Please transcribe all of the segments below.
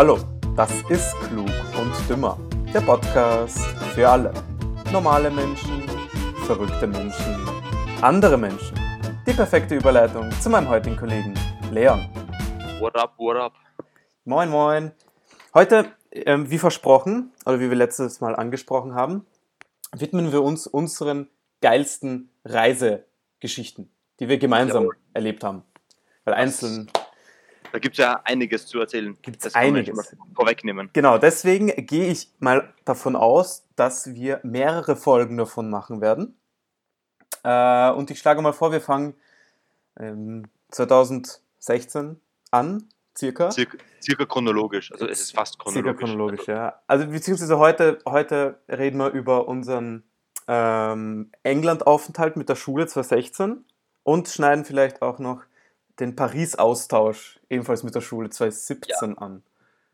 Hallo, das ist Klug und Dümmer, der Podcast für alle. Normale Menschen, verrückte Menschen, andere Menschen. Die perfekte Überleitung zu meinem heutigen Kollegen Leon. What up, what up? Moin, moin. Heute, ähm, wie versprochen, oder wie wir letztes Mal angesprochen haben, widmen wir uns unseren geilsten Reisegeschichten, die wir gemeinsam Jawohl. erlebt haben. Weil einzeln Da gibt es ja einiges zu erzählen. Kann man einiges. vorwegnehmen. Genau, deswegen gehe ich mal davon aus, dass wir mehrere Folgen davon machen werden. Äh, und ich schlage mal vor, wir fangen ähm, 2016 an, circa. Circa, circa chronologisch. Also es ist fast chronologisch. Circa chronologisch, ja. Also beziehungsweise heute, heute reden wir über unseren ähm, England-Aufenthalt mit der Schule 2016 und schneiden vielleicht auch noch den Paris-Austausch ebenfalls mit der Schule 2017 an.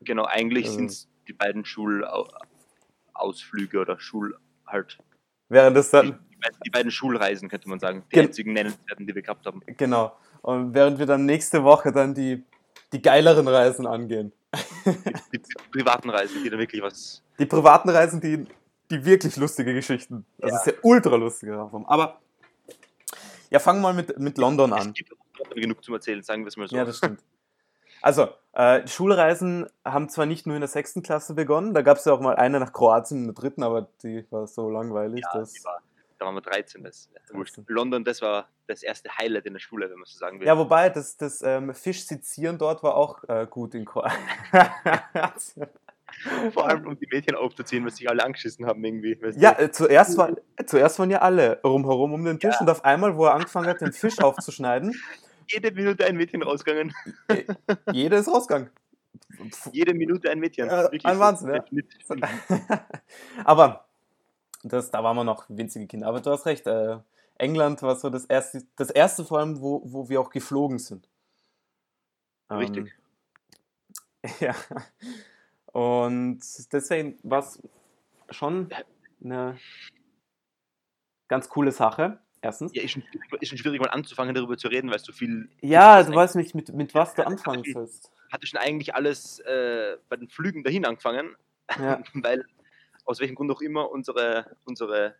Genau, eigentlich Also- sind es die beiden Schulausflüge oder Schul halt. Während das Die, dann die beiden- die beiden Schulreisen könnte man sagen. Die Gen- einzigen nennenswerten, die wir gehabt haben. Genau. Und während wir dann nächste Woche dann die, die geileren Reisen angehen. Die, die privaten Reisen, die da wirklich was. Die privaten Reisen, die, die wirklich lustige Geschichten. Das Ja. ist ja ultra lustige Sachen. Aber ja, fangen wir mal mit, mit London an. Es gibt genug zum Erzählen, sagen wir es mal so. Ja, das stimmt. Also, äh, Schulreisen haben zwar nicht nur in der sechsten Klasse begonnen, da gab es ja auch mal eine nach Kroatien in der dritten, aber die war so langweilig. Ja, dass, war, da waren wir 13. Das, wurscht. 13. London, das war das erste Highlight in der Schule, wenn man so sagen will. ja, wobei, das, das ähm, Fischsizieren dort war auch äh, gut in Kroatien. Vor allem, um die Mädchen aufzuziehen, was sich alle angeschissen haben irgendwie. Ja, äh, zuerst, war, zuerst waren ja alle rumherum um den Tisch Ja. und auf einmal, wo er angefangen hat, den Fisch aufzuschneiden, Jede Minute ein Mädchen rausgegangen. jeder ist rausgegangen. Jede Minute ein Mädchen. Ja, ein so. Wahnsinn, ja. Aber das, da waren wir noch winzige Kinder. Aber du hast recht, äh, England war so das erste, das erste vor allem, wo, wo wir auch geflogen sind. Ähm, Richtig. Ja. Und deswegen war es schon eine ganz coole Sache. Erstens. ja, ist schon, ist schon schwierig, mal anzufangen, darüber zu reden, weil es so viel. Ja, das du weißt nicht, mit, mit was du anfangen sollst. Hatte schon eigentlich alles äh, bei den Flügen dahin angefangen, Ja. weil aus welchem Grund auch immer unsere, unsere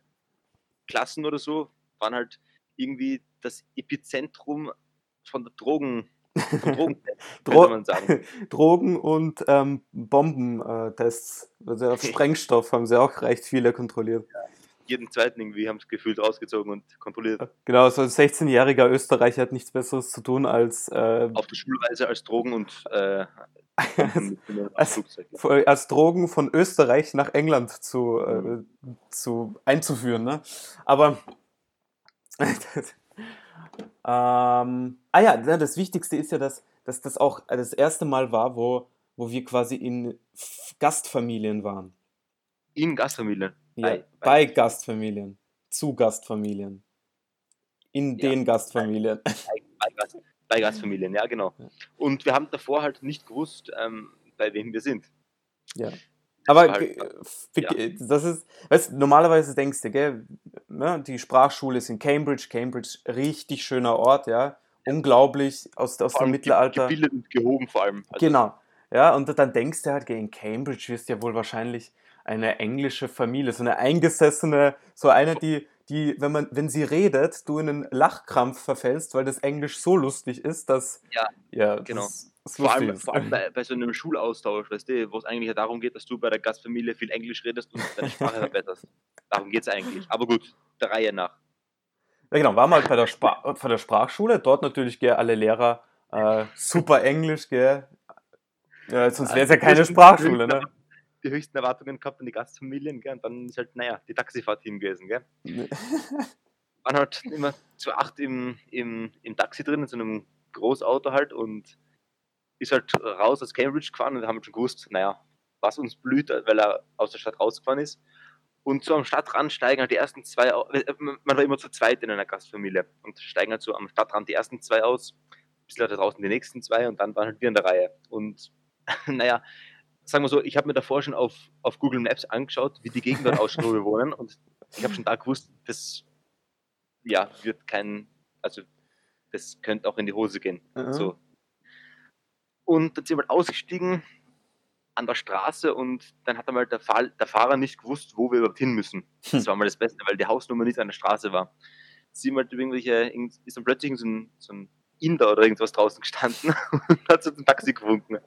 Klassen oder so waren halt irgendwie das Epizentrum von der Drogen. Von Drogen Dro man sagen. Drogen- und ähm, Bombentests. Also auf Sprengstoff haben sie auch recht viele kontrolliert. Jeden zweiten irgendwie haben es gefühlt rausgezogen und kontrolliert. Genau, so ein 16-jähriger Österreicher hat nichts Besseres zu tun, als, äh, Auf der Schulreise als Drogen und äh, als- als Drogen von Österreich nach England zu, äh, zu einzuführen. Ne? Aber ähm, ah ja, das Wichtigste ist ja, dass, dass das auch das erste Mal war, wo, wo wir quasi in Gastfamilien waren. In Gastfamilien. Ja, Bei- bei, Gastfamilien. Zu Gastfamilien. In Ja. den Gastfamilien. bei, Gast, bei Gastfamilien, ja genau. Ja. Und wir haben davor halt nicht gewusst, ähm, bei wem wir sind. Ja. Das Aber halt- f- das ist, weißt, du, normalerweise denkst du, gell, ne, die Sprachschule ist in Cambridge, Cambridge, richtig schöner Ort, ja, unglaublich, aus, aus vor dem Mittelalter. Gebildet und gehoben vor allem. Also, Genau, ja, und dann denkst du halt, gell, in Cambridge wirst du ja wohl wahrscheinlich eine englische Familie, so eine eingesessene, so eine, die, die, wenn man, wenn sie redet, du in einen Lachkrampf verfällst, weil das Englisch so lustig ist, dass, Ja, ja, genau. das, das Vor allem, ist. vor allem bei, bei so einem Schulaustausch, weißt du, wo es eigentlich ja darum geht, dass du bei der Gastfamilie viel Englisch redest und deine Sprache verbesserst. Darum geht es eigentlich. Aber gut, der Reihe nach. Ja, genau, wir halt bei der, Spra bei der Sprachschule. Dort natürlich gell, alle Lehrer äh, super Englisch, gell. Ja, sonst wäre es ja keine Sprachschule, ne? Die höchsten Erwartungen gehabt an die Gastfamilien, gell? Und dann ist halt, naja, die Taxifahrt hin gewesen, gell? waren halt immer zu acht im, im, im Taxi drin, in so einem Großauto halt und ist halt raus aus Cambridge gefahren und wir haben schon gewusst, naja, was uns blüht, weil er aus der Stadt rausgefahren ist. Und so am Stadtrand steigen halt die ersten zwei, au- äh, man war immer zu zweit in einer Gastfamilie und steigen halt so am Stadtrand die ersten zwei aus, ein bisschen da draußen die nächsten zwei und dann waren halt wir in der Reihe. Und naja, sagen wir so, ich habe mir davor schon auf, auf Google Maps angeschaut, wie die Gegend dort ausschaut, wo wir wohnen und ich habe schon da gewusst, das ja, wird kein, also das könnte auch in die Hose gehen. Mhm. So. Und dann sind wir halt ausgestiegen an der Straße und dann hat einmal der, Fahr der Fahrer nicht gewusst, wo wir überhaupt hin müssen. Hm. Das war mal das Beste, weil die Hausnummer nicht an der Straße war. Sie halt irgendwelche, ist dann plötzlich so ein, so ein Inder oder irgendwas draußen gestanden und hat so ein Taxi gewunken.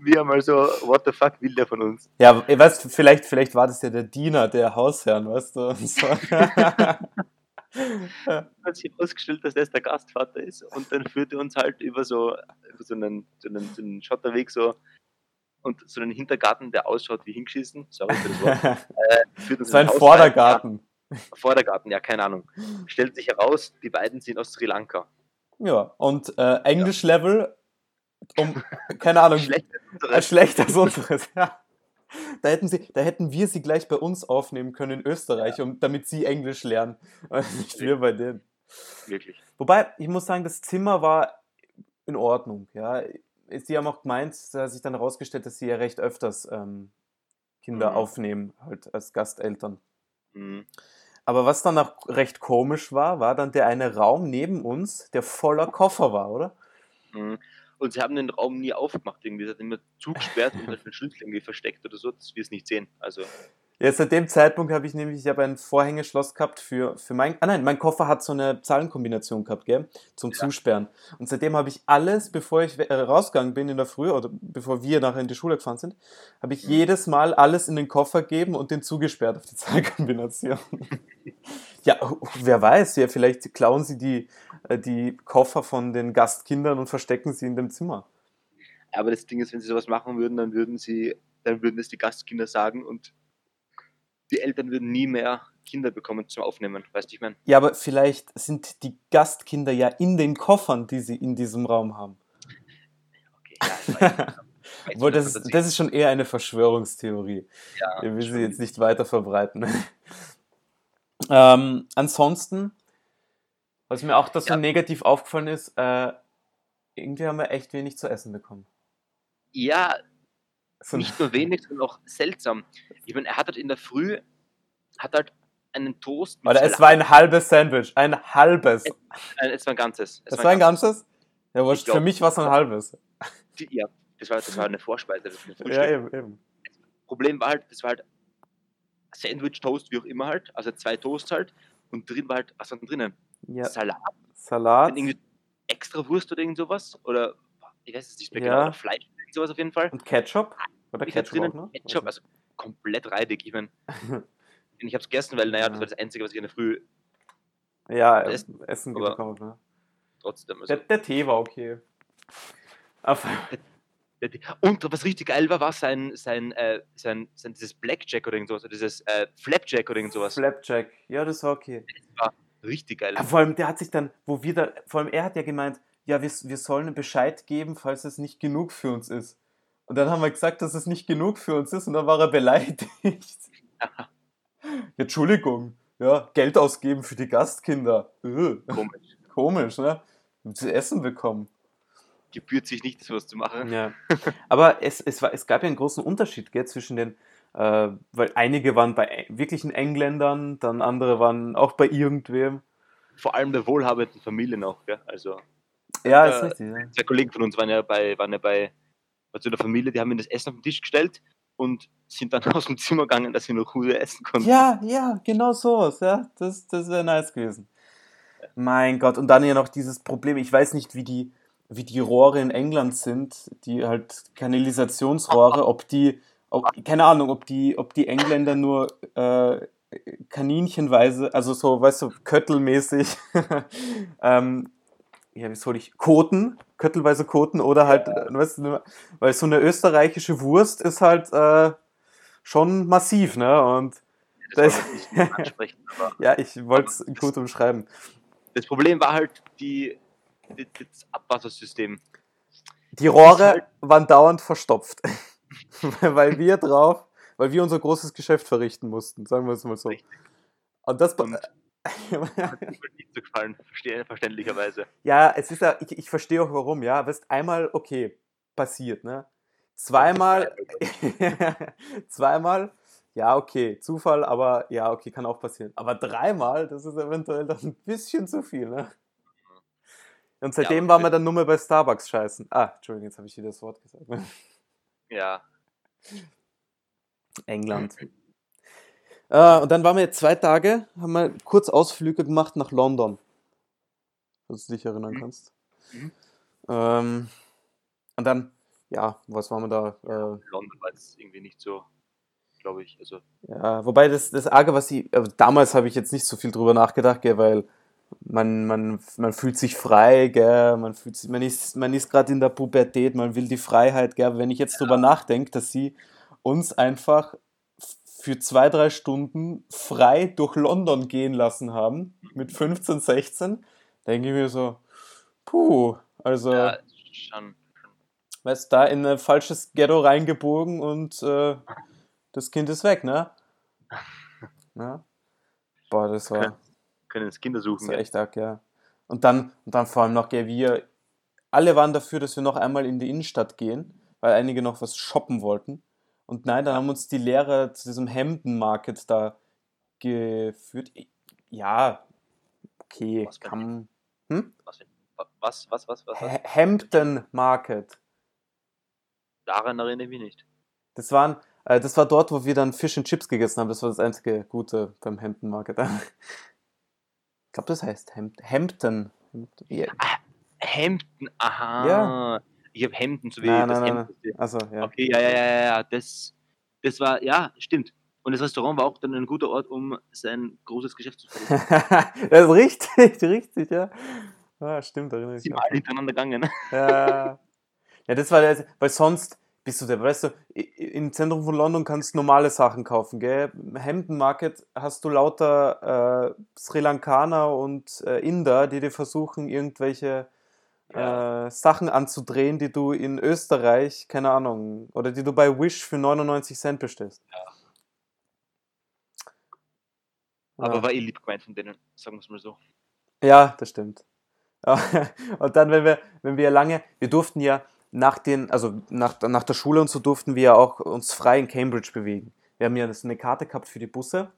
Wir haben mal so, what the fuck will der von uns? Ja, weißt vielleicht, vielleicht war das ja der Diener der Hausherrn, weißt du? So. hat sich herausgestellt, dass das der Gastvater ist und dann führte uns halt über so, über so, einen, so, einen, so einen Schotterweg so und so einen Hintergarten, der ausschaut wie hingeschissen, sorry für das Wort. Äh, uns so ein Vordergarten. Ja, Vordergarten, ja, keine Ahnung. Stellt sich heraus, die beiden sind aus Sri Lanka. Ja, und äh, Englisch-Level, um, keine Ahnung, schlechter als unseres. Schlechter als unseres, ja. Da hätten, sie, da hätten wir sie gleich bei uns aufnehmen können in Österreich, um, damit sie Englisch lernen. Nicht wir bei denen. Wirklich. Wobei, ich muss sagen, das Zimmer war in Ordnung. Ja. Sie haben auch gemeint, da hat sich dann herausgestellt, dass sie ja recht öfters ähm, Kinder mhm. aufnehmen, halt als Gasteltern. Mhm. Aber was dann auch recht komisch war, war dann der eine Raum neben uns, der voller Koffer war, oder? Mhm. Und sie haben den Raum nie aufgemacht, irgendwie. Sie hat immer zugesperrt und den Schlüssel irgendwie versteckt oder so, dass wir es nicht sehen. Also. Ja, seit dem Zeitpunkt habe ich nämlich, ich habe ein Vorhängeschloss gehabt für, für mein, ah nein, mein Koffer hat so eine Zahlenkombination gehabt, gell, zum ja. Zusperren. Und seitdem habe ich alles, bevor ich äh, rausgegangen bin in der Früh oder bevor wir nachher in die Schule gefahren sind, habe ich mhm. jedes Mal alles in den Koffer gegeben und den zugesperrt auf die Zahlenkombination. ja, wer weiß, ja, vielleicht klauen sie die, äh, die Koffer von den Gastkindern und verstecken sie in dem Zimmer. Aber das Ding ist, wenn sie sowas machen würden, dann würden sie, dann würden es die Gastkinder sagen und die Eltern würden nie mehr Kinder bekommen zum Aufnehmen, weißt du, ich meine? Ja, aber vielleicht sind die Gastkinder ja in den Koffern, die sie in diesem Raum haben. Okay, ja, Obwohl, das ist, das ist schon eher eine Verschwörungstheorie. Ja, Wir will sie jetzt nicht weiter verbreiten. ähm, ansonsten, was mir auch das ja. so negativ aufgefallen ist, äh, irgendwie haben wir echt wenig zu essen bekommen. Ja, so nicht nur wenig, sondern auch seltsam. Ich meine, er hat halt in der Früh, hat halt einen Toast. Oder es war ein halbes Sandwich, ein halbes. Es, es war ein ganzes. Es, war ein ganzes? Ja, wurscht, für mich war es ein halbes. Ja, das war, das war eine Vorspeise. ja, eben, eben. Problem war halt, das war halt Sandwich, Toast, wie auch immer halt, also zwei Toasts halt und drin war halt, was war denn drinnen? Ja. Salat. Salat. extra Wurst oder irgend sowas oder ich weiß es nicht mehr genau, ja. genau, oder Fleisch, sowas auf jeden Fall. Und Ketchup? Oder Ketchup, drinnen, auch, ne? Ketchup, also komplett reidig. Ich meine, ich habe es gegessen, weil, naja, das war das Einzige, was ich in der Früh ja, essen, essen bekommen habe. Ne? Trotzdem. Also. Der, der, Tee war okay. Und was richtig geil war, war sein, sein, äh, sein, sein dieses Blackjack oder irgendwas, dieses äh, Flapjack oder irgendwas. Flapjack, ja, das war okay. Das war richtig geil. vor allem, der hat sich dann, wo wir da, vor allem er hat ja gemeint, ja, wir, wir sollen Bescheid geben, falls es nicht genug für uns ist. Und dann haben wir gesagt, dass es nicht genug für uns ist und dann war er beleidigt. Ja, Entschuldigung, ja, Geld ausgeben für die Gastkinder. Öh. Komisch. Komisch, ne? Zu essen bekommen. Gebührt sich nicht, sowas zu machen. Ja. Aber es, es, war, es gab ja einen großen Unterschied gell, zwischen den, äh, weil einige waren bei wirklichen Engländern, dann andere waren auch bei irgendwem. Vor allem bei wohlhabenden Familien auch, gell? Also. Ja, ist äh, richtig. Ja. Zwei Kollegen von uns waren ja bei, waren ja bei also der Familie, die haben mir das Essen auf den Tisch gestellt und sind dann aus dem Zimmer gegangen, dass sie noch Ruhe essen konnten. Ja, ja, genau so. Ja, das, das wäre nice gewesen. Mein Gott, und dann ja noch dieses Problem, ich weiß nicht, wie die, wie die Rohre in England sind, die halt Kanalisationsrohre, ob die, ob, keine Ahnung, ob die, ob die Engländer nur äh, kaninchenweise, also so, weißt du, köttelmäßig ähm, ja, wie soll ich, Koten, köttelweise Koten oder halt, ja. weißt du, weil so eine österreichische Wurst ist halt äh, schon massiv, ne? Und das, das ja, ich wollte es gut umschreiben. Das Problem war halt die, die das Abwassersystem. Die Rohre halt waren dauernd verstopft, weil wir drauf, weil wir unser großes Geschäft verrichten mussten, sagen wir es mal so. Richtig. Und das, Und hat nicht so gefallen, verständlicherweise. Ja, es ist ja, ich, ich verstehe auch warum, ja. Weißt, einmal, okay, passiert, ne? Zweimal, zweimal, ja, okay, Zufall, aber ja, okay, kann auch passieren. Aber dreimal, das ist eventuell dann ein bisschen zu viel, ne? Und seitdem ja, waren wir dann nur mehr bei Starbucks scheißen. Ah, Entschuldigung, jetzt habe ich wieder das Wort gesagt. Ja. England. Äh, und dann waren wir jetzt zwei Tage, haben wir kurz Ausflüge gemacht nach London. Falls du dich erinnern Mhm. kannst. Mhm. Ähm, und dann, ja, was waren wir da? Äh, London war jetzt irgendwie nicht so, glaube ich. Also, Ja, wobei das, das Arge, was ich, also damals habe ich jetzt nicht so viel drüber nachgedacht, gell, weil man, man, man fühlt sich frei, gell, man fühlt sich, man ist, man ist gerade in der Pubertät, man will die Freiheit, gell, wenn ich jetzt drüber nachdenke, dass sie uns einfach für zwei, drei Stunden frei durch London gehen lassen haben, mit 15, 16, denke ich mir so, puh, also, ja, schon. weißt da in ein falsches Ghetto reingebogen und äh, das Kind ist weg, ne? Ja. Boah, das war, Können Kinder das suchen. war gell? echt arg, ja. Und dann, und dann vor allem noch, gell, wir alle waren dafür, dass wir noch einmal in die Innenstadt gehen, weil einige noch was shoppen wollten. Und nein, dann haben uns die Lehrer zu diesem Hemden Market da geführt. Ja, okay, Was kann. Hm? Was, was, was, was, was, was? Ha- Hampton Market. Daran erinnere ich mich nicht. Das waren, äh, das war dort, wo wir dann Fish and Chips gegessen haben. Das war das einzige Gute beim Hampton Market. Ich glaube, das heißt Hamp Hampton. Hampton. Ja. Hemden, aha. Ja. Ich habe Hemden, so wie Nein, das nein, Hemd. nein, Also, ja. Okay, ja, ja, ja, ja, ja, das, das war, ja, stimmt. Und das Restaurant war auch dann ein guter Ort, um sein großes Geschäft zu verlegen. das ist richtig, richtig, ja. Ah, stimmt, erinnere ich Sie mich. auch. alle hintereinander gegangen. Ja. ja, das war der, weil sonst bist du der, weißt du, im Zentrum von London kannst du normale Sachen kaufen, gell? Im Hampton Market hast du lauter äh, Sri Lankaner und äh, Inder, die dir versuchen, irgendwelche Ja. äh, Sachen anzudrehen, die du in Österreich, keine Ahnung, oder die du bei Wish für 99 Cent bestellst. Aber Ja. war eh lieb gemeint von denen, sagen wir es mal so. Ja, das stimmt. Ja, Und dann, wenn wir, wenn wir lange, wir durften ja nach den, also nach, nach der Schule und so durften wir ja auch uns frei in Cambridge bewegen. Wir haben ja eine Karte gehabt für die Busse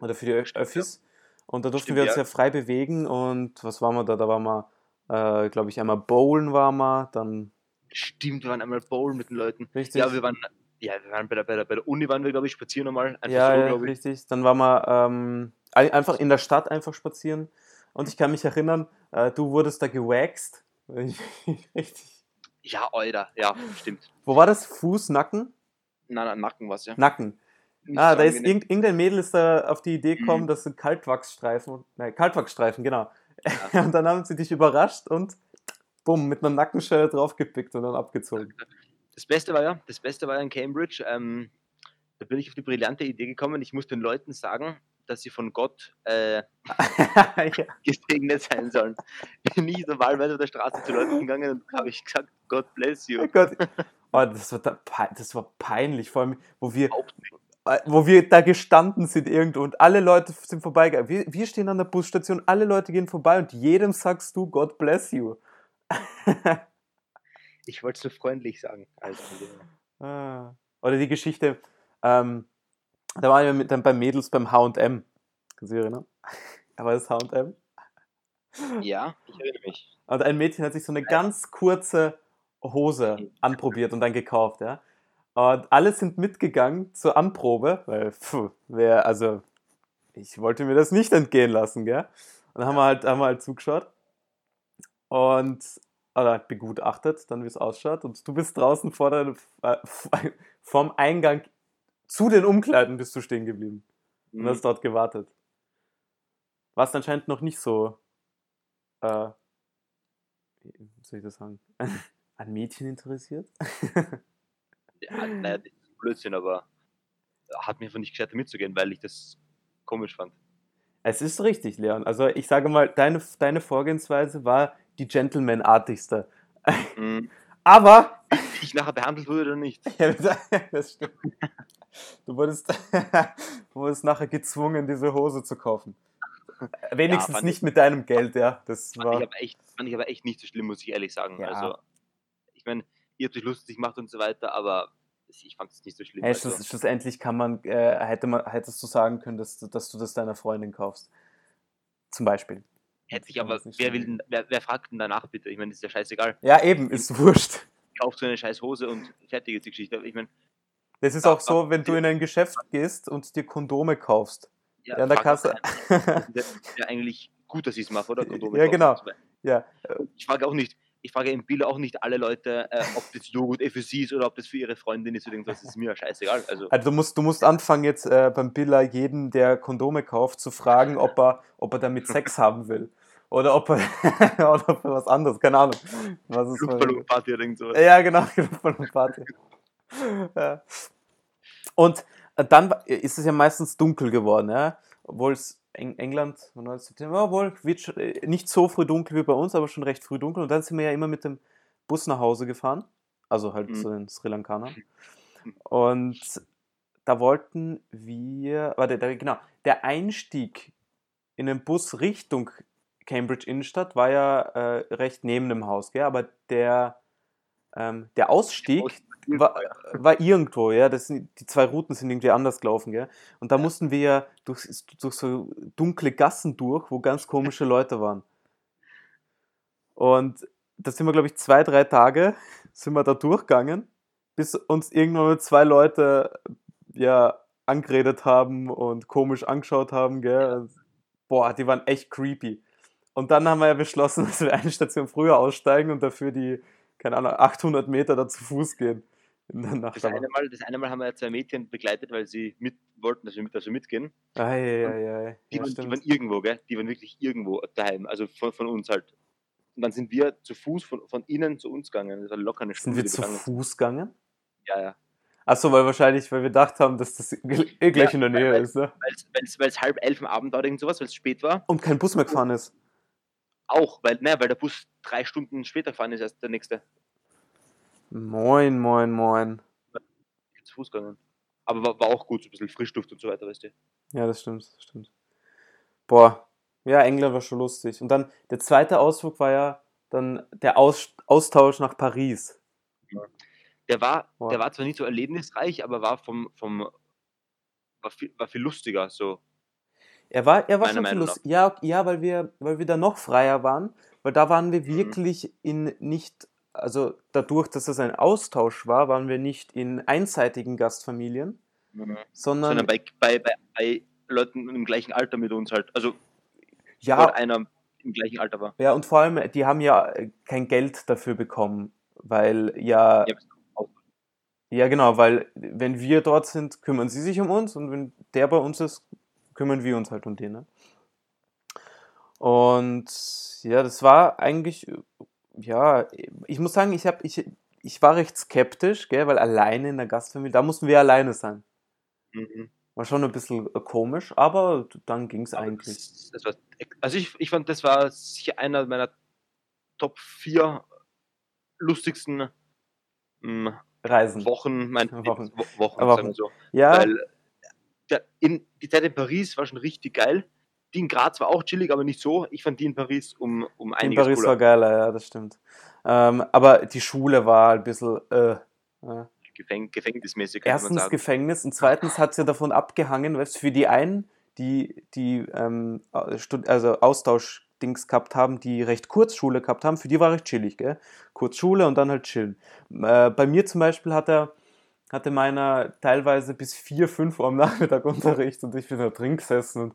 oder für die Öffis und da durften Stimmt, wir uns ja. ja frei bewegen und was waren wir da? Da waren wir, äh, glaube ich, einmal bowlen waren wir, dann Stimmt, wir waren einmal bowlen mit den Leuten. richtig. Ja, wir waren, ja, wir waren bei der, bei der, bei der Uni, waren wir, glaube ich, spazieren nochmal. Einfach Ja, so, ja, richtig. Dann waren wir ähm, ein- einfach in der Stadt einfach spazieren. Und ich kann mich erinnern, äh, du wurdest da gewaxt. richtig. Ja, Alter, ja, stimmt. Wo war das? Fuß, Nacken? Nein, nein, Nacken was ja. Nacken. Nicht Ah, so da ist irgendein Mädel ist da auf die Idee gekommen, Mhm. dass Kaltwachsstreifen, nein, Kaltwachsstreifen, genau. Und dann haben sie dich überrascht und bumm, mit einer Nackenschelle draufgepickt und dann abgezogen. Das Beste war ja, das Beste war ja in Cambridge, ähm, da bin ich auf die brillante Idee gekommen, ich muss den Leuten sagen, dass sie von Gott äh, ja. gesegnet sein sollen. Bin ich normalerweise auf der Straße zu Leuten gegangen und habe ich gesagt, God bless you. Oh Gott. Oh, das, war da, das war peinlich, vor allem, wo wir, wo wir da gestanden sind irgendwo und alle Leute sind vorbeigegangen. Wir, wir stehen an der Busstation, alle Leute gehen vorbei und jedem sagst du God bless you. Ich wollte es so freundlich sagen. Also, Ah. Oder die Geschichte, ähm, da waren wir mit, dann bei Mädels beim H&M. Kannst du dich erinnern? Da war das H&M. ja, ich erinnere mich. Und ein Mädchen hat sich so eine ganz kurze Hose anprobiert und dann gekauft, ja. Und alle sind mitgegangen zur Anprobe, weil, pfuh, wer, also, ich wollte mir das nicht entgehen lassen, gell. Und dann haben wir halt, haben wir halt zugeschaut und, oder halt begutachtet, dann wie es ausschaut. Und du bist draußen vor der, äh, vorm Eingang zu den Umkleiden bist du stehen geblieben und Mhm. hast dort gewartet. Warst anscheinend noch nicht so, äh, wie soll ich das sagen, an Mädchen interessiert? Ja, naja, das ist Blödsinn, aber hat mir einfach nicht gescheit mitzugehen, weil ich das komisch fand. Es ist richtig, Leon. Also ich sage mal, deine, deine Vorgehensweise war die Gentleman-artigste. Mhm. Aber, ich nachher behandelt wurde oder nicht. ja, das stimmt. Du wurdest, du wurdest nachher gezwungen, diese Hose zu kaufen. Wenigstens fand nicht mit deinem Geld, ja. Das Fand ich, war, aber echt, fand ich aber echt nicht so schlimm, muss ich ehrlich sagen. Ja. Also, ich meine, ihr habt euch lustig gemacht und so weiter, aber ich fand es nicht so schlimm. hey, also, schluss, schlussendlich kann man, äh, hätte man, hättest du sagen können, dass, du- dass du das deiner Freundin kaufst. Zum Beispiel. hätte ich aber, wer, will, denn- wer, wer fragt denn danach bitte? Ich meine, ist ja scheißegal. Ja, eben, ist wurscht. Kauft so eine scheiß Hose und fertig ist die Geschichte. Ich meine, Das ist auch so, wenn du in ein Geschäft gehst und dir Kondome kaufst. Ja, an der Kasse. Das ist ja eigentlich gut, dass ich es mache, oder? Kondome Ja, genau. Ja, Ich frage auch nicht, ich frage im Bild auch nicht alle Leute, äh, ob das Joghurt eh für sie ist oder ob das für ihre Freundin ist oder irgendwas. Das ist mir ja scheißegal. Also, also du musst, du musst anfangen jetzt äh, beim Biller jeden, der Kondome kauft, zu fragen, ob er, ob er damit Sex haben will. Oder ob er, oder ob er was anderes, keine Ahnung. Was ist Luftballonparty oder irgend sowas. Ja, genau, von der Party. Ja. Und dann ist es ja meistens dunkel geworden, ja. Obwohl es Eng England, 9. September, obwohl wird äh, nicht so früh dunkel wie bei uns, aber schon recht früh dunkel. Und dann sind wir ja immer mit dem Bus nach Hause gefahren. Also halt Mhm. zu den Sri Lankanern. Und da wollten wir, warte, da, genau, der Einstieg in den Bus Richtung Cambridge Innenstadt war ja äh, recht neben dem Haus, gell? aber der, ähm, der Ausstieg war, war irgendwo, ja, das sind, die zwei Routen sind irgendwie anders gelaufen, gell? und da Ja. mussten wir ja durch, durch so dunkle Gassen durch, wo ganz komische Leute waren. Und da sind wir, glaube ich, zwei, drei Tage sind wir da durchgegangen, bis uns irgendwann mal zwei Leute ja angeredet haben und komisch angeschaut haben, gell? Und, boah, die waren echt creepy. Und dann haben wir ja beschlossen, dass wir eine Station früher aussteigen und dafür die, keine Ahnung, 800 Meter da zu Fuß gehen. In der Nacht. Das eine, Mal, das eine Mal haben wir ja zwei Mädchen begleitet, weil sie mit wollten, dass wir mit, dass wir mitgehen. Ei, ei, ei. Die, Ja, waren, die waren irgendwo, gell? Die waren wirklich irgendwo daheim, also von, von uns halt. Und dann sind wir zu Fuß von, von ihnen zu uns gegangen. Das war locker eine Sind Stunde. wir die zu sind. Fuß gegangen? Ja, ja. Achso, weil wahrscheinlich, weil wir gedacht haben, dass das eh gleich in der Nähe weil- ist, ne? Weil es halb elf am Abend war oder irgend sowas, weil es spät war. Und kein Bus mehr gefahren ist. Auch, weil, naja, weil der Bus drei Stunden später gefahren ist als der nächste. Moin, moin, moin. Zu Fuß gegangen. Aber war, war auch gut, so ein bisschen Frischluft und so weiter, weißt du. Ja, das stimmt, das stimmt. Boah, ja, England war schon lustig. Und dann der zweite Ausflug war ja dann der Aus Austausch nach Paris. Der war, Boah. der war zwar nicht so erlebnisreich, aber war vom, vom war viel, war viel lustiger. So. Er war, er war schon viel Meinung lustig. Ja, ja, weil wir, weil wir da noch freier waren, weil da waren wir Mhm. wirklich in nicht, also dadurch, dass es ein Austausch war, waren wir nicht in einseitigen Gastfamilien, sondern, Sondern bei, bei, bei, bei Leuten im gleichen Alter mit uns halt. Also, ja, oder einer im gleichen Alter war. ja, und vor allem, die haben ja äh, kein Geld dafür bekommen, weil ja, Ja. Ja, genau, weil wenn wir dort sind, kümmern sie sich um uns und wenn der bei uns ist, kümmern wir uns halt um den. Ne? Und ja, das war eigentlich, ja, ich muss sagen, ich, hab, ich, ich war recht skeptisch, gell, weil alleine in der Gastfamilie, da mussten wir alleine sein. Mhm. War schon ein bisschen äh, komisch, aber dann ging es eigentlich. Das, das war, also ich, ich fand, das war sicher einer meiner Top 4 lustigsten mm, Reisen. Wochen, mein Wochen. Wo- Wochen, Wochen. so. Ja, Weil der, in, die Zeit in Paris war schon richtig geil. Die in Graz war auch chillig, aber nicht so. Ich fand die in Paris um, um in einiges Paris cooler. war geiler, ja, das stimmt. Ähm, aber die Schule war ein bisschen, äh, äh, Gefäng gefängnismäßig, könnte man erstens sagen. Gefängnis und zweitens hat es ja davon abgehangen, weißt du, für die einen, die, die ähm, also Austauschdings gehabt haben, die recht kurz Schule gehabt haben, für die war recht chillig, gell? Kurz Schule und dann halt chillen. Äh, bei mir zum Beispiel hat er, hatte meiner teilweise bis 4, 5 Uhr am Nachmittag Unterricht und ich bin da drin gesessen und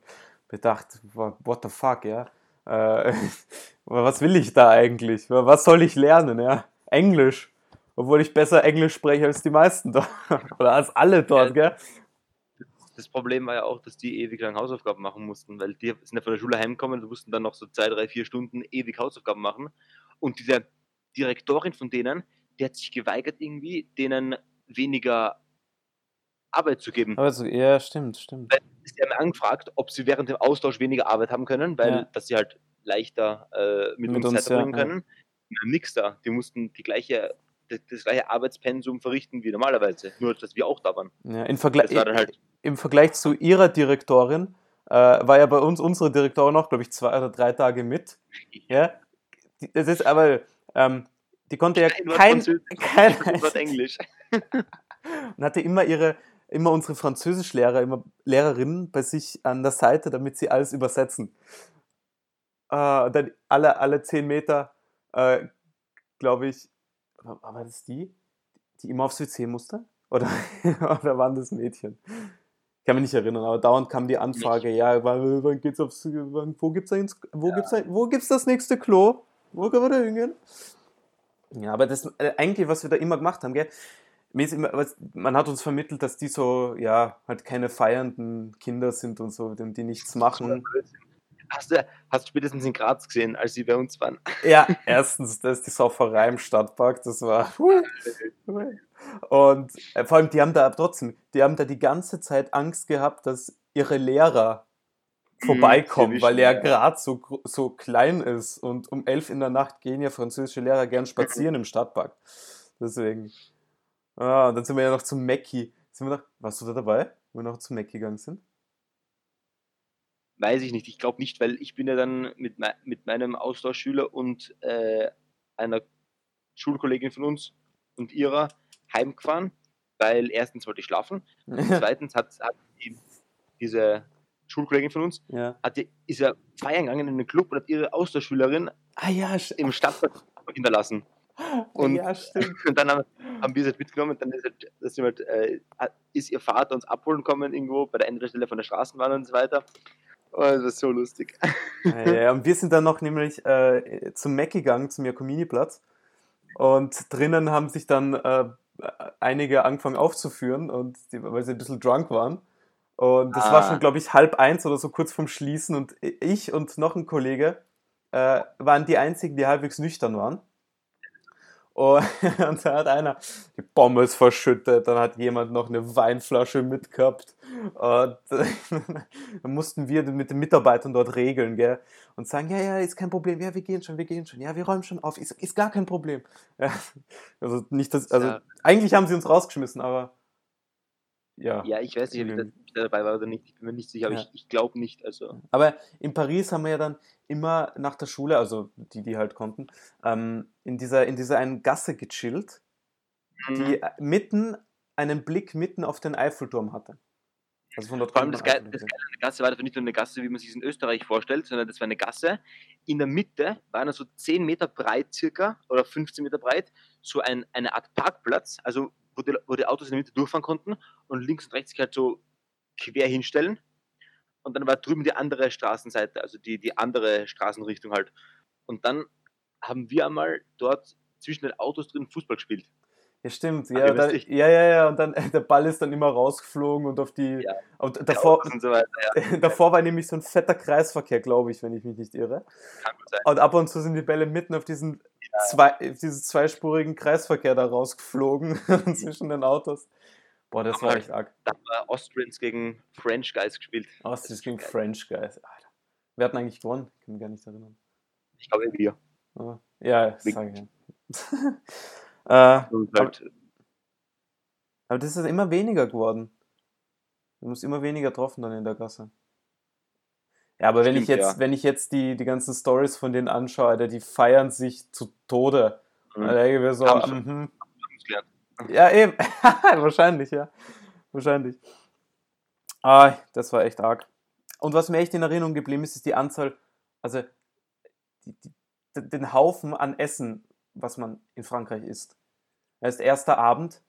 bedacht, what the fuck, ja? Äh, was will ich da eigentlich? Was soll ich lernen, ja? Englisch. Obwohl ich besser Englisch spreche als die meisten dort. Oder als alle dort, gell? Das Problem war ja auch, dass die ewig lang Hausaufgaben machen mussten, weil die sind ja von der Schule heimgekommen und mussten dann noch so zwei, drei, vier Stunden ewig Hausaufgaben machen. Und diese Direktorin von denen, die hat sich geweigert, irgendwie denen weniger Arbeit zu geben. Also, ja, stimmt, stimmt. Sie haben angefragt, ob sie während dem Austausch weniger Arbeit haben können, weil Ja. dass sie halt leichter äh, mit, Mit uns ja, verbringen ja. können. Haben nichts da. Die mussten die gleiche, das, das gleiche Arbeitspensum verrichten wie normalerweise. Nur, dass wir auch da waren. Ja, war dann halt Im Vergleich zu ihrer Direktorin äh, war ja bei uns unsere Direktorin auch, glaube ich, zwei oder drei Tage mit. Ja, das ist aber, ähm, die konnte ja Kein kein, kein, Englisch. und hatte immer ihre, immer unsere Französischlehrer, immer Lehrerinnen bei sich an der Seite, damit sie alles übersetzen. Äh, dann alle, alle zehn Meter, äh, glaube ich, war war das die, die immer aufs WC musste? Oder, oder waren das Mädchen? Ich kann mich nicht erinnern, aber dauernd kam die Anfrage, ja, wann, wann geht's aufs, wann, wo gibt's ins, wo Ja. gibt's, wo gibt's das nächste Klo? Wo können wir da hingehen? Ja, aber das äh, eigentlich, was wir da immer gemacht haben, gell? Immer, man hat uns vermittelt, dass die so, ja, halt keine feiernden Kinder sind und so, und die nichts machen. Hast du, hast du spätestens in Graz gesehen, als sie bei uns waren? Ja, erstens, das ist die Sauferei im Stadtpark, das war. Und äh, vor allem, die haben da trotzdem, die haben da die ganze Zeit Angst gehabt, dass ihre Lehrer vorbeikommen, sie weil ja. Graz so, so klein ist und um elf in der Nacht gehen ja französische Lehrer gern spazieren im Stadtpark. Deswegen. Ah, und dann sind wir ja noch zum Mackie. Sind wir noch, warst du da dabei, wo wir noch zum Mackie gegangen sind? Weiß ich nicht. Ich glaube nicht, weil ich bin ja dann mit, mei- mit meinem Austauschschüler und äh, einer Schulkollegin von uns und ihrer heimgefahren, weil erstens wollte ich schlafen und zweitens hat, hat die, diese Schulkollegin von uns ja. hat die, ist ja feiern gegangen in den Club und hat ihre Austauschschülerin Ah ja, im Stadtpark hinterlassen. Und, ja, stimmt. und dann haben, haben wir sie halt mitgenommen. Dann ist, halt, sie halt, äh, ist ihr Vater uns abholen kommen irgendwo bei der Endestelle von der Straßenbahn und so weiter. Oh, das war so lustig. Ja, und wir sind dann noch nämlich äh, zum Mac gegangen, zum Jakomini-Platz. Und drinnen haben sich dann äh, einige angefangen aufzuführen, und weil sie ein bisschen drunk waren. Und das war Ah. schon, glaube ich, halb eins oder so kurz vorm Schließen. Und ich und noch ein Kollege äh, waren die einzigen, die halbwegs nüchtern waren. Und, und da hat einer die Pommes verschüttet, dann hat jemand noch eine Weinflasche mitgehabt. Und dann mussten wir mit den Mitarbeitern dort regeln, gell? Und sagen, ja, ja, ist kein Problem, ja, wir gehen schon, wir gehen schon, ja, wir räumen schon auf, ist, ist gar kein Problem. Ja, also nicht das, also Ja. eigentlich haben sie uns rausgeschmissen, aber ja. Ja, ich weiß nicht, ob ich da, ob ich da dabei war oder nicht. Ich bin mir nicht sicher, aber Ja. ich, ich glaube nicht. Also, Aber in Paris haben wir ja dann immer nach der Schule, also die, die halt konnten, ähm, in dieser, in dieser einen Gasse gechillt, die äh, mitten einen Blick mitten auf den Eiffelturm hatte. Also von dort Vor allem das, Geile, das Geile an der Gasse war, das war nicht nur eine Gasse, wie man sich es in Österreich vorstellt, sondern das war eine Gasse. In der Mitte war einer so 10 Meter breit circa oder 15 Meter breit, so ein, eine Art Parkplatz, also wo die, wo die Autos in der Mitte durchfahren konnten und links und rechts sich halt so quer hinstellen. Und dann war drüben die andere Straßenseite, also die, die andere Straßenrichtung halt. Und dann haben wir einmal dort zwischen den Autos drin Fußball gespielt. Ja, stimmt. Ja, dann, ja, ja, ja. Und dann der Ball ist dann immer rausgeflogen und auf die. Ja. Und Die davor, so weiter, ja, davor war nämlich so ein fetter Kreisverkehr, glaube ich, wenn ich mich nicht irre. kann gut sein. Und ab und zu sind die Bälle mitten auf diesen, zwei, auf diesen zweispurigen Kreisverkehr da rausgeflogen zwischen den Autos. Boah, das war Aber- echt arg. Da haben wir Austrians gegen French Guys gespielt. Austrians gegen geil. French Guys. Alter. Wer hat denn eigentlich gewonnen? Ich kann mich gar nicht erinnern. Ich glaube, wir. Ah, Ja, Wie- sage ich ja. äh, Und halt, aber das ist immer weniger geworden. Du musst immer weniger getroffen dann in der Gasse. Ja, aber wenn ich Stimmt, jetzt, ja. wenn ich jetzt die, die ganzen Stories von denen anschaue, Alter, die feiern sich zu Tode. Mhm. Da denke ich mir so, sie. mhm. Ja, eben. Wahrscheinlich, ja. Wahrscheinlich. Ah, das war echt arg. Und was mir echt in Erinnerung geblieben ist, ist die Anzahl, also die, die, den Haufen an Essen, was man in Frankreich isst. Erst erster Abend,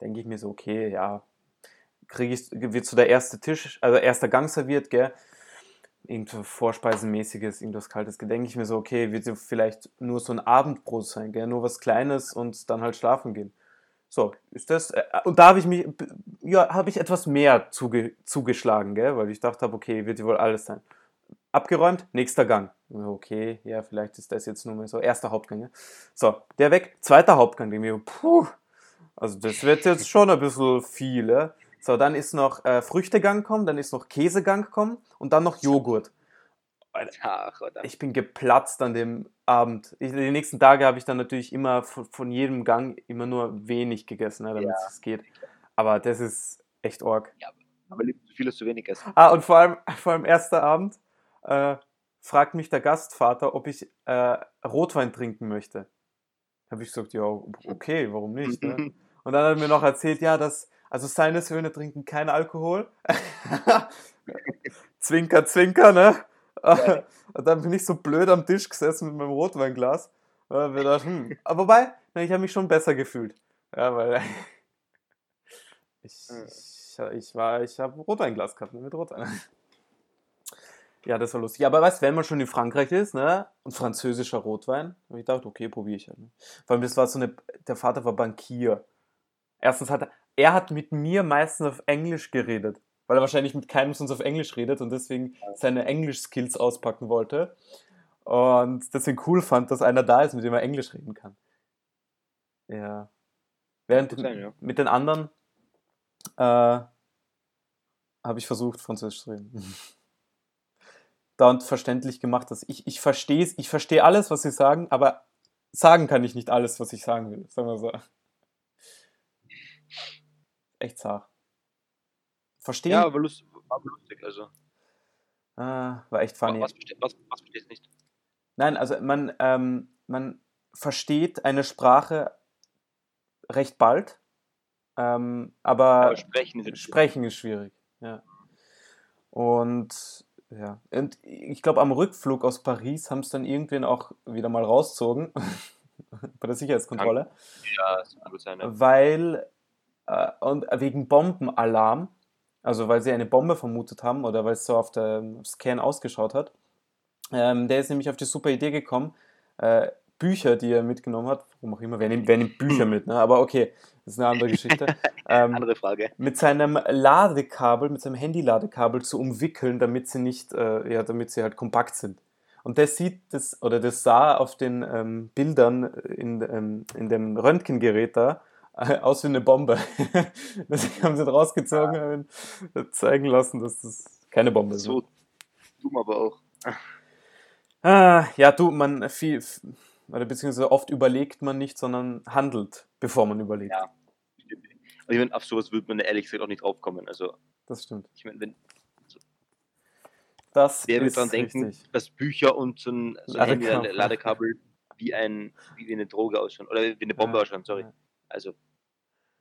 denke ich mir so, okay, ja, kriege ich, wird so der erste Tisch, also erster Gang serviert, gell? Irgendwas Vorspeisenmäßiges, irgendwas Kaltes, denke ich mir so, okay, wird so vielleicht nur so ein Abendbrot sein, gell? Nur was Kleines und dann halt schlafen gehen. So, ist das. äh, Und da habe ich mich, ja, habe ich etwas mehr zuge, zugeschlagen, gell? Weil ich dachte, okay, wird ja wohl alles sein. Abgeräumt, nächster Gang. Okay, ja, vielleicht ist das jetzt nur mal so. Erster Hauptgang, ja? So, der weg, zweiter Hauptgang. Ich mir, puh, also das wird jetzt schon ein bisschen viel, ja? So, dann ist noch äh, Früchtegang kommen, dann ist noch Käsegang kommen und dann noch Joghurt. Ach? Ich bin geplatzt an dem Abend. Ich, die nächsten Tage habe ich dann natürlich immer von, von jedem Gang immer nur wenig gegessen, ne, damit Ja. es geht. Aber das ist echt arg. Aber lieber zu viel als zu wenig essen. Ah, und vor allem, vor allem erster Abend äh, fragt mich der Gastvater, ob ich äh, Rotwein trinken möchte. Habe ich gesagt, ja, okay, warum nicht? Ne? Und dann hat er mir noch erzählt, ja, dass, also seine Söhne trinken keinen Alkohol. zwinker, zwinker, ne? Und dann bin ich so blöd am Tisch gesessen mit meinem Rotweinglas. Gedacht, hm. Aber wobei, ich habe mich schon besser gefühlt. Ja, weil Ich, ich, ich war, ich habe Rotweinglas gehabt, ne, mit Rotwein. Ja, das war lustig. Aber weißt du, wenn man schon in Frankreich ist, ne, und französischer Rotwein, habe ich gedacht, okay, probiere ich halt. Ne? Vor allem, das war so eine, der Vater war Bankier. Erstens hat er, er hat mit mir meistens auf Englisch geredet, weil er wahrscheinlich mit keinem sonst auf Englisch redet und deswegen seine Englisch-Skills auspacken wollte. Und deswegen cool fand, dass einer da ist, mit dem er Englisch reden kann. Ja. Während sein, ja. mit den anderen äh, habe ich versucht, Französisch zu reden. Dauernd verständlich gemacht, dass ich, ich verstehe ich verstehe alles, was sie sagen, aber sagen kann ich nicht alles, was ich sagen will. Sagen wir so. Echt zart. Verstehen? Ja, aber lust, war lustig. Also, Ah, war echt funny. was, verste- was, was verstehst du nicht? Nein, also man, ähm, man versteht eine Sprache recht bald, ähm, aber, Aber sprechen ist sprechen ist schwierig. Ja. Und ja, und ich glaube, am Rückflug aus Paris haben es dann irgendwen auch wieder mal rausgezogen bei der Sicherheitskontrolle, Ja, das kann gut sein. Ja. weil äh, und wegen Bombenalarm, also weil sie eine Bombe vermutet haben oder weil es so auf der Scan ausgeschaut hat. Ähm, der ist nämlich auf die super Idee gekommen, äh, Bücher, die er mitgenommen hat, warum auch immer, wer nimmt, wer nimmt Bücher mit, ne? aber okay, das ist eine andere Geschichte, ähm, Andere Frage. mit seinem Ladekabel, mit seinem Handy-Ladekabel zu umwickeln, damit sie nicht, äh, ja, damit sie halt kompakt sind. Und das sieht das, oder das sah auf den ähm, Bildern in, ähm, in dem Röntgengerät da aus wie eine Bombe. Deswegen haben sie rausgezogen und haben ihn zeigen lassen, dass das keine Bombe ist. So dumm aber auch. Ah, ja, du, man viel, oder beziehungsweise oft überlegt man nicht, sondern handelt, bevor man überlegt. Ja. Stimmt. Und ich meine, auf sowas würde man ehrlich gesagt auch nicht draufkommen. Also, Das stimmt. ich meine, wenn Das wer wird daran denken, richtig. dass Bücher und so ein, so ein Handy Ladekabel. Ladekabel wie, ein, wie eine Droge ausschauen. Oder wie eine Bombe Ja, ausschauen, sorry. ja. Also,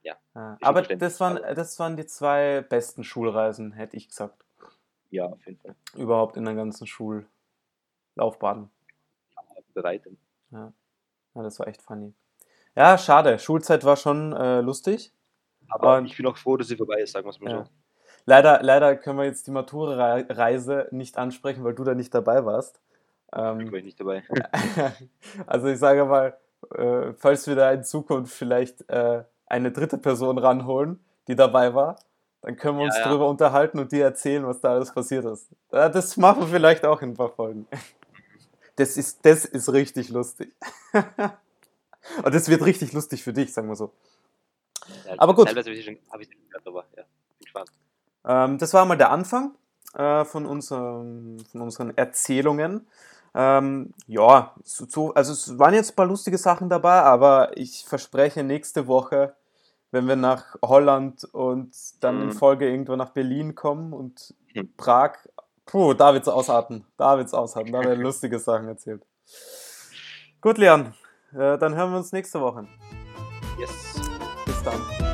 Ja. schon Aber verständlich, das waren, aber- das waren die zwei besten Schulreisen, hätte ich gesagt. ja, auf jeden Fall. Überhaupt in der ganzen Schullaufbahn. Bereit. Ja, das war echt funny. Ja, schade. Schulzeit war schon äh, lustig. Aber Und- ich bin auch froh, dass sie vorbei ist, sagen wir es mal Ja. so. Leider, leider können wir jetzt die Matura-Reise nicht ansprechen, weil du da nicht dabei warst. Ich Ähm, war nicht dabei. also ich sage mal, äh, falls wir da in Zukunft vielleicht äh, eine dritte Person ranholen, die dabei war, dann können wir uns Ja, ja. darüber unterhalten und dir erzählen, was da alles passiert ist. Das machen wir vielleicht auch in ein paar Folgen. Das ist, das ist richtig lustig. und das wird richtig lustig für dich, sagen wir so. Ja, Aber gut. Teilweise habe ich schon hab ich schon gehört, aber ja, bin gespannt. Ähm, das war mal der Anfang äh, von, unserem, von unseren Erzählungen. Ähm, ja, so, so, also es waren jetzt ein paar lustige Sachen dabei, aber ich verspreche nächste Woche, wenn wir nach Holland und dann in Mhm. Folge irgendwo nach Berlin kommen und Hm. Prag, puh, da wird's ausarten. Da wird's ausarten. Da werden lustige Sachen erzählt. Gut, Leon, äh, dann hören wir uns nächste Woche. Yes. Bis dann.